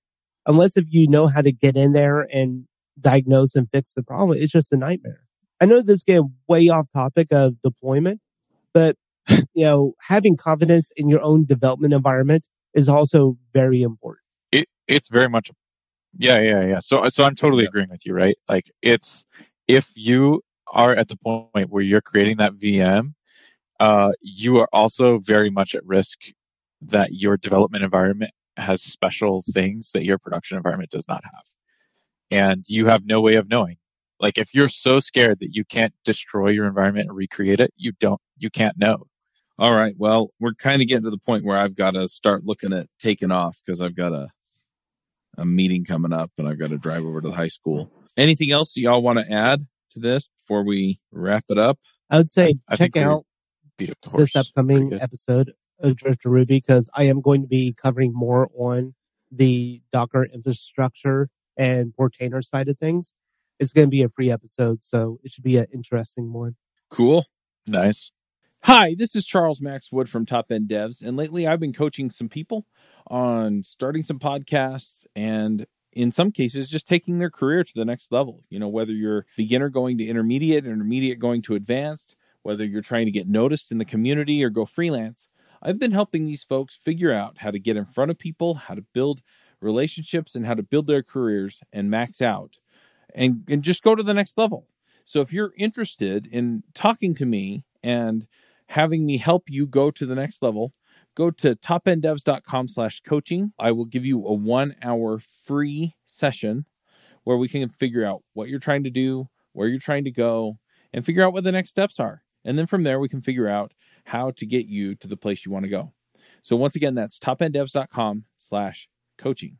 unless if you know how to get in there and diagnose and fix the problem, it's just a nightmare. I know this get way off topic of deployment, but you know, having confidence in your own development environment is also very important.
It, it's very much, yeah, yeah, yeah. So, so I'm totally agreeing with you, right? Like it's, if you are at the point where you're creating that VM, uh, you are also very much at risk that your development environment has special things that your production environment does not have. And you have no way of knowing. Like if you're so scared that you can't destroy your environment and recreate it, you don't, you can't know.
All right. Well, we're kind of getting to the point where I've got to start looking at taking off because I've got a, a meeting coming up and I've got to drive over to the high school. Anything else y'all want to add to this before we wrap it up?
I would say I, check out this upcoming episode of Drifting Ruby because I am going to be covering more on the Docker infrastructure and Portainer side of things. It's going to be a free episode, so it should be an interesting one.
Cool.
Nice.
Hi, this is Charles Max Wood from Top End Devs, and lately I've been coaching some people on starting some podcasts and in some cases just taking their career to the next level. You know, whether you're beginner going to intermediate, intermediate going to advanced, whether you're trying to get noticed in the community or go freelance, I've been helping these folks figure out how to get in front of people, how to build relationships, and how to build their careers and max out and, and just go to the next level. So if you're interested in talking to me and having me help you go to the next level, go to topenddevs.com slash coaching. I will give you a one hour free session where we can figure out what you're trying to do, where you're trying to go, and figure out what the next steps are. And then from there, we can figure out how to get you to the place you want to go. So once again, that's topenddevs.com slash coaching.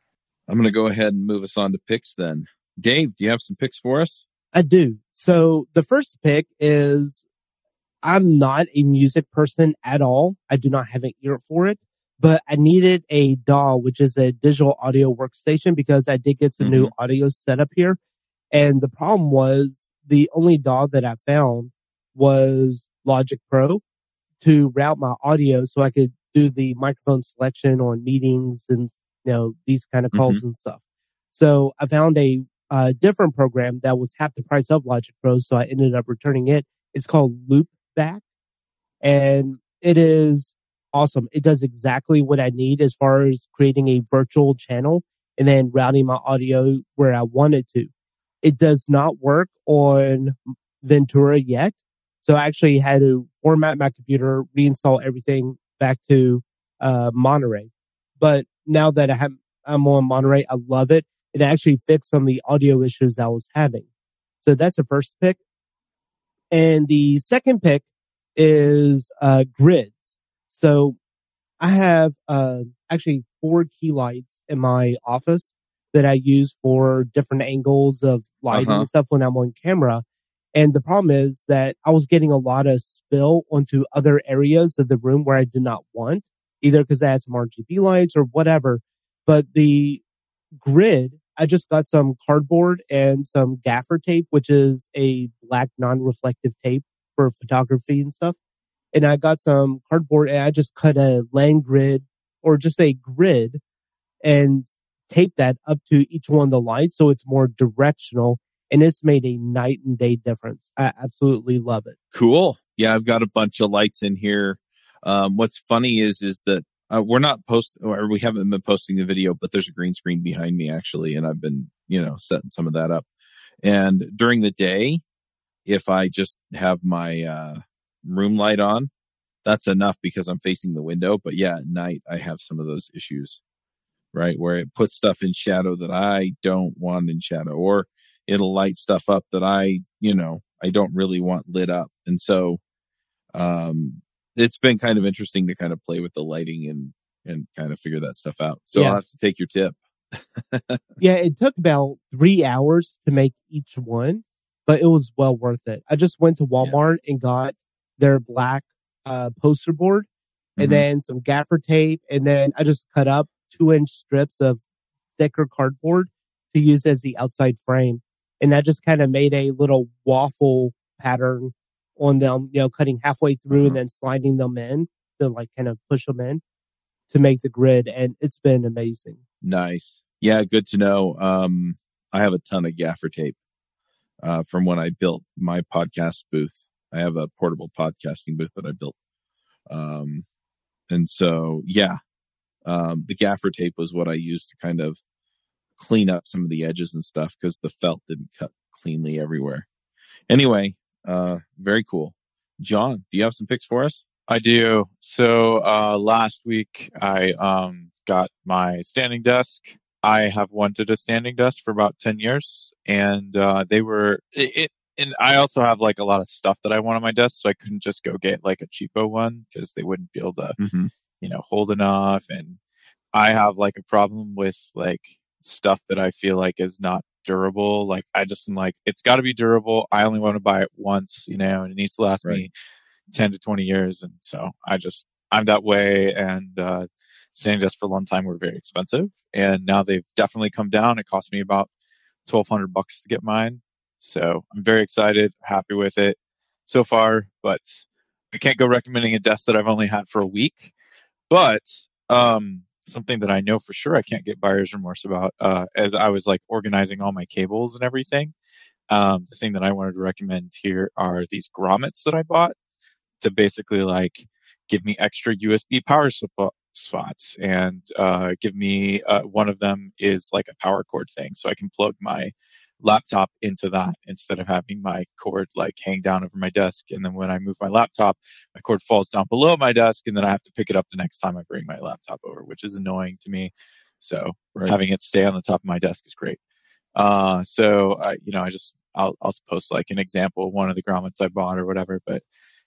I'm going to go ahead and move us on to picks then. Dave, do you have some picks for us?
I do. So the first pick is I'm not a music person at all. I do not have an ear for it, but I needed a DAW, which is a digital audio workstation because I did get some mm-hmm. new audio setup here. And the problem was the only DAW that I found was Logic Pro to route my audio so I could do the microphone selection on meetings and, you know, these kind of calls mm-hmm. and stuff. So I found a a different program that was half the price of Logic Pro. So I ended up returning it. It's called Loopback and it is awesome. It does exactly what I need as far as creating a virtual channel and then routing my audio where I want it to. It does not work on Ventura yet. So I actually had to format my computer, reinstall everything back to uh, Monterey. But now that I have, I'm on Monterey, I love it. It actually fixed some of the audio issues I was having. So that's the first pick. And the second pick is uh, grids. So I have uh, actually four key lights in my office that I use for different angles of lighting uh-huh. and stuff when I'm on camera. And the problem is that I was getting a lot of spill onto other areas of the room where I did not want, either because I had some RGB lights or whatever. But the grid, I just got some cardboard and some gaffer tape, which is a black non-reflective tape for photography and stuff. And I got some cardboard and I just cut a land grid or just a grid and tape that up to each one of the lights so it's more directional and it's made a night and day difference. I absolutely love it.
Cool. Yeah, I've got a bunch of lights in here. Um, what's funny is is that uh, we're not post or we haven't been posting the video, but there's a green screen behind me actually, and I've been you know setting some of that up. And during the day, if I just have my uh, room light on, that's enough because I'm facing the window. But yeah, at night I have some of those issues, right? Where it puts stuff in shadow that I don't want in shadow or it'll light stuff up that I, you know, I don't really want lit up. And so, um, it's been kind of interesting to kind of play with the lighting and, and kind of figure that stuff out. So yeah. I'll have to take your tip.
yeah, it took about three hours to make each one, but it was well worth it. I just went to Walmart yeah. and got their black uh, poster board and mm-hmm. then some gaffer tape. And then I just cut up two inch strips of thicker cardboard to use as the outside frame. And I just kind of made a little waffle pattern on them, you know, cutting halfway through mm-hmm. and then sliding them in to like kind of push them in to make the grid. And it's been amazing.
Nice. Yeah. Good to know. Um, I have a ton of gaffer tape, uh, from when I built my podcast booth. I have a portable podcasting booth that I built. Um, and so, yeah, um, the gaffer tape was what I used to kind of clean up some of the edges and stuff because the felt didn't cut cleanly everywhere. Anyway, uh, very cool. John, do you have some picks for us?
I do. So, uh, last week I, um, got my standing desk. I have wanted a standing desk for about 10 years and, uh, they were, it, and I also have like a lot of stuff that I want on my desk, so I couldn't just go get like a cheapo one because they wouldn't be able to, mm-hmm. you know, hold enough. And I have like a problem with like stuff that I feel like is not durable. Like I just am like, it's got to be durable. I only want to buy it once, you know, and it needs to last right. me ten to twenty years. And so I just I'm that way. And uh, standing desks for a long time were very expensive, and now they've definitely come down. It cost me about twelve hundred bucks to get mine so I'm very excited, happy with it so far, but I can't go recommending a desk that I've only had for a week. But um, something that I know for sure I can't get buyer's remorse about, uh, as I was like organizing all my cables and everything. Um, the thing that I wanted to recommend here are these grommets that I bought to basically like give me extra USB power spots and uh, give me uh, one of them is like a power cord thing, so I can plug my laptop into that instead of having my cord like hang down over my desk. And then when I move my laptop, my cord falls down below my desk and then I have to pick it up the next time I bring my laptop over, which is annoying to me. So right. having it stay on the top of my desk is great. Uh, so I, you know, I just, I'll, I'll post like an example of one of the grommets I bought or whatever, but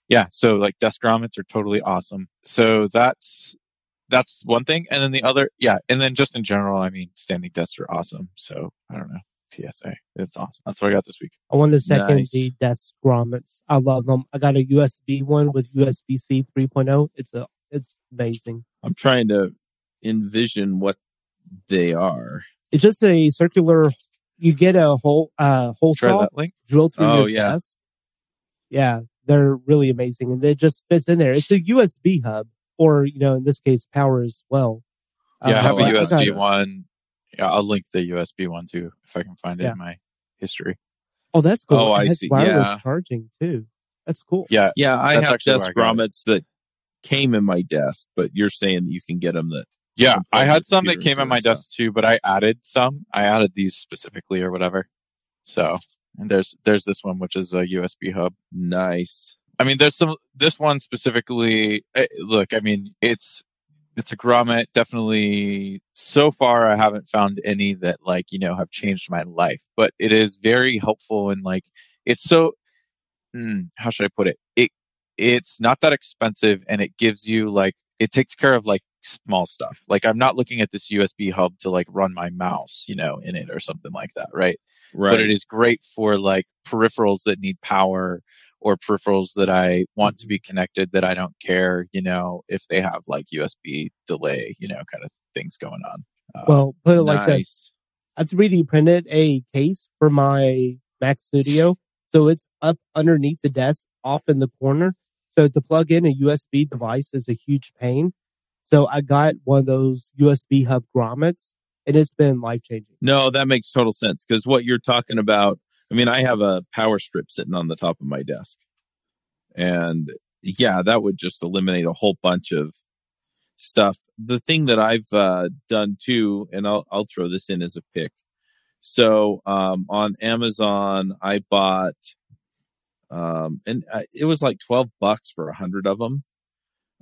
yeah, so like desk grommets are totally awesome. So that's, that's one thing. And then the other, yeah. And then just in general, I mean, standing desks are awesome. So I don't know. PSA. It's awesome. That's what I got this week.
I want the second nice. the desk grommets. I love them. I got a USB one with USB C 3.0. It's a it's amazing.
I'm trying to envision what they are.
It's just a circular. You get a whole uh hole saw drilled through oh, your yeah. desk. Yeah, they're really amazing, and it just fits in there. It's a USB hub, or you know, in this case, power as well.
Yeah, uh, I have a USB one Yeah, I'll link the USB one too if I can find it yeah. in my history.
Oh, that's cool.
Oh, it I see.
Wireless
yeah.
charging too. That's cool.
Yeah,
yeah. I have desk grommets that came in my desk, but you're saying that you can get them that.
Yeah, I had some that came in my stuff. desk too, but I added some. I added these specifically or whatever. So, and there's there's this one which is a USB hub.
Nice.
I mean, there's some this one specifically. Eh, look, I mean, it's it's a grommet. Definitely, so far I haven't found any that like you know have changed my life, but it is very helpful and like it's so. Mm, how should I put it? It it's not that expensive and it gives you like it takes care of like small stuff. Like I'm not looking at this USB hub to like run my mouse, you know, in it or something like that, right?
Right.
But it is great for like peripherals that need power or peripherals that I want to be connected that I don't care, you know, if they have like USB delay, you know, kind of things going on.
Uh, well, put it nice. like this. I 3D printed a case for my Mac Studio. So it's up underneath the desk off in the corner. So to plug in a USB device is a huge pain. So I got one of those USB hub grommets and it's been life changing.
No, that makes total sense because what you're talking about I mean, I have a power strip sitting on the top of my desk. And yeah, that would just eliminate a whole bunch of stuff. The thing that I've uh, done too, and I'll, I'll throw this in as a pick. So um, on Amazon, I bought, um, and it was like 12 bucks for a hundred of them.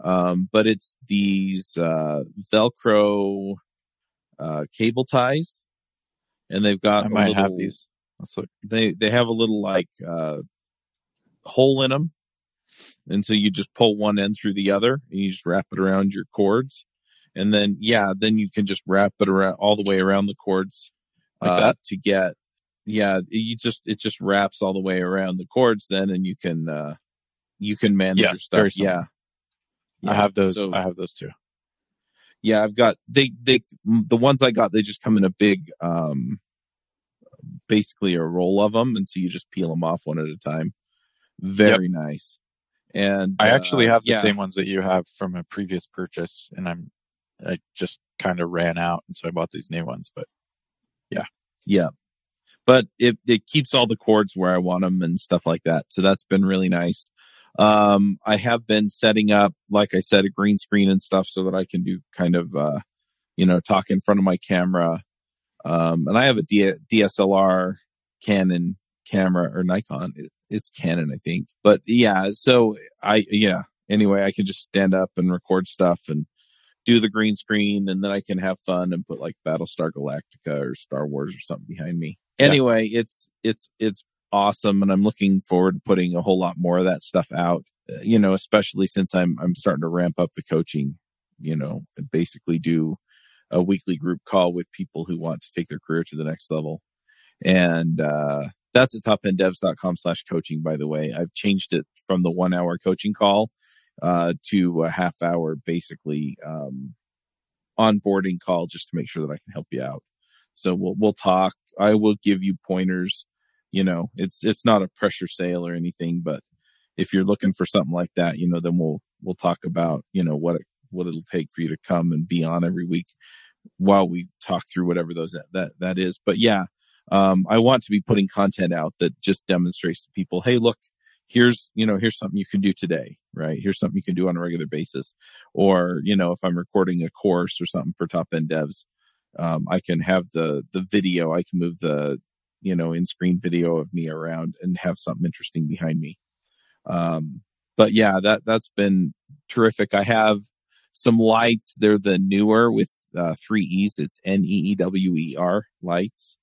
Um, but it's these uh, Velcro uh, cable ties, and they've got.
I might little, have these.
What they they have a little like uh, hole in them, and so you just pull one end through the other, and you just wrap it around your cords, and then yeah, then you can just wrap it around all the way around the cords
like uh, that
to get yeah. You just it just wraps all the way around the cords then, and you can uh you can manage yes, your stuff. Yeah.
yeah. I have those. So, I have those too.
Yeah, I've got they they the ones I got. They just come in a big um basically a roll of them, and so you just peel them off one at a time. Very yep. nice. And
I actually uh, have the yeah. same ones that you have from a previous purchase, and I'm I just kind of ran out, and so I bought these new ones. But yeah,
yeah, but it it keeps all the cords where I want them and stuff like that. So that's been really nice. Um, I have been setting up, like I said, a green screen and stuff so that I can do kind of, uh, you know, talk in front of my camera um, and I have a D- DSLR Canon camera or Nikon. it's Canon, I think. But yeah, so I, yeah, anyway, I can just stand up and record stuff and do the green screen and then I can have fun and put like Battlestar Galactica or Star Wars or something behind me. Anyway, yeah. it's, it's, it's awesome. And I'm looking forward to putting a whole lot more of that stuff out, uh, you know, especially since I'm, I'm starting to ramp up the coaching, you know, basically do a weekly group call with people who want to take their career to the next level. And, uh, that's at topenddevs.com slash coaching, by the way. I've changed it from the one hour coaching call, uh, to a half hour, basically, um, onboarding call just to make sure that I can help you out. So we'll, we'll talk. I will give you pointers. You know, it's, it's not a pressure sale or anything, but if you're looking for something like that, you know, then we'll, we'll talk about, you know, what it what it'll take for you to come and be on every week while we talk through whatever those that that, that is. But yeah, um, I want to be putting content out that just demonstrates to people, hey, look, here's you know here's something you can do today, right? Here's something you can do on a regular basis, or you know if I'm recording a course or something for top end devs, um, I can have the the video. I can move the you know in screen video of me around and have something interesting behind me. Um, but yeah, that that's been terrific. I have some lights. They're the Neewer with uh, three E's. It's N E E W E R lights.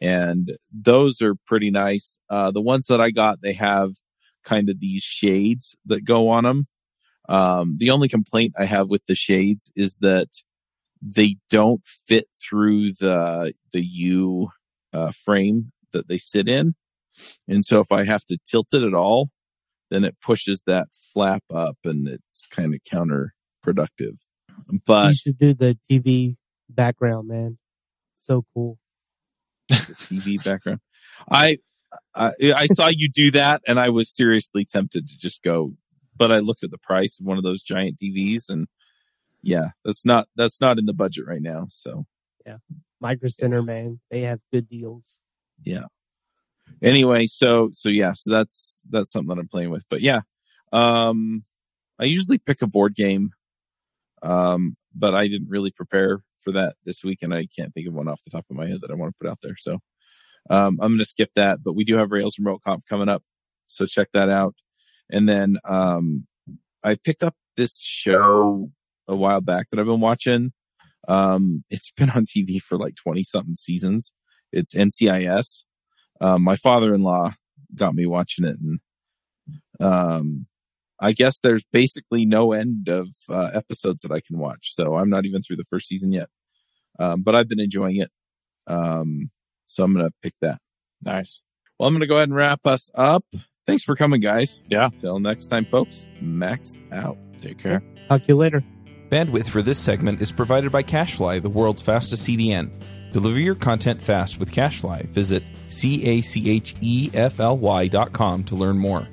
And those are pretty nice. Uh, the ones that I got, they have kind of these shades that go on them. Um, the only complaint I have with the shades is that they don't fit through the, the U, uh, frame that they sit in. And so if I have to tilt it at all, then it pushes that flap up and it's kind of counter productive. But
you should do the TV background, man. So cool.
TV background. I, I I saw you do that, and I was seriously tempted to just go, but I looked at the price of one of those giant TVs, and yeah, that's not that's not in the budget right now. So
Yeah. Micro Center, man, they have good deals.
Yeah. Anyway, so so yeah, so that's that's something that I'm playing with. But yeah, um, I usually pick a board game, um, but I didn't really prepare for that this week, and I can't think of one off the top of my head that I want to put out there. So um, I'm going to skip that. But we do have Rails Remote Conf coming up, so check that out. And then um, I picked up this show a while back that I've been watching. Um, it's been on TV for like 20 something seasons. It's NCIS. Um, my father-in-law got me watching it and, um, I guess there's basically no end of uh, episodes that I can watch. So I'm not even through the first season yet. Um, but I've been enjoying it. Um, so I'm going to pick that.
Nice.
Well, I'm going to go ahead and wrap us up. Thanks for coming, guys.
Yeah.
Till next time, folks. Max out.
Take care.
Talk to you later.
Bandwidth for this segment is provided by CacheFly, the world's fastest CDN. Deliver your content fast with CacheFly. Visit C A C H E F L Y dot com to learn more.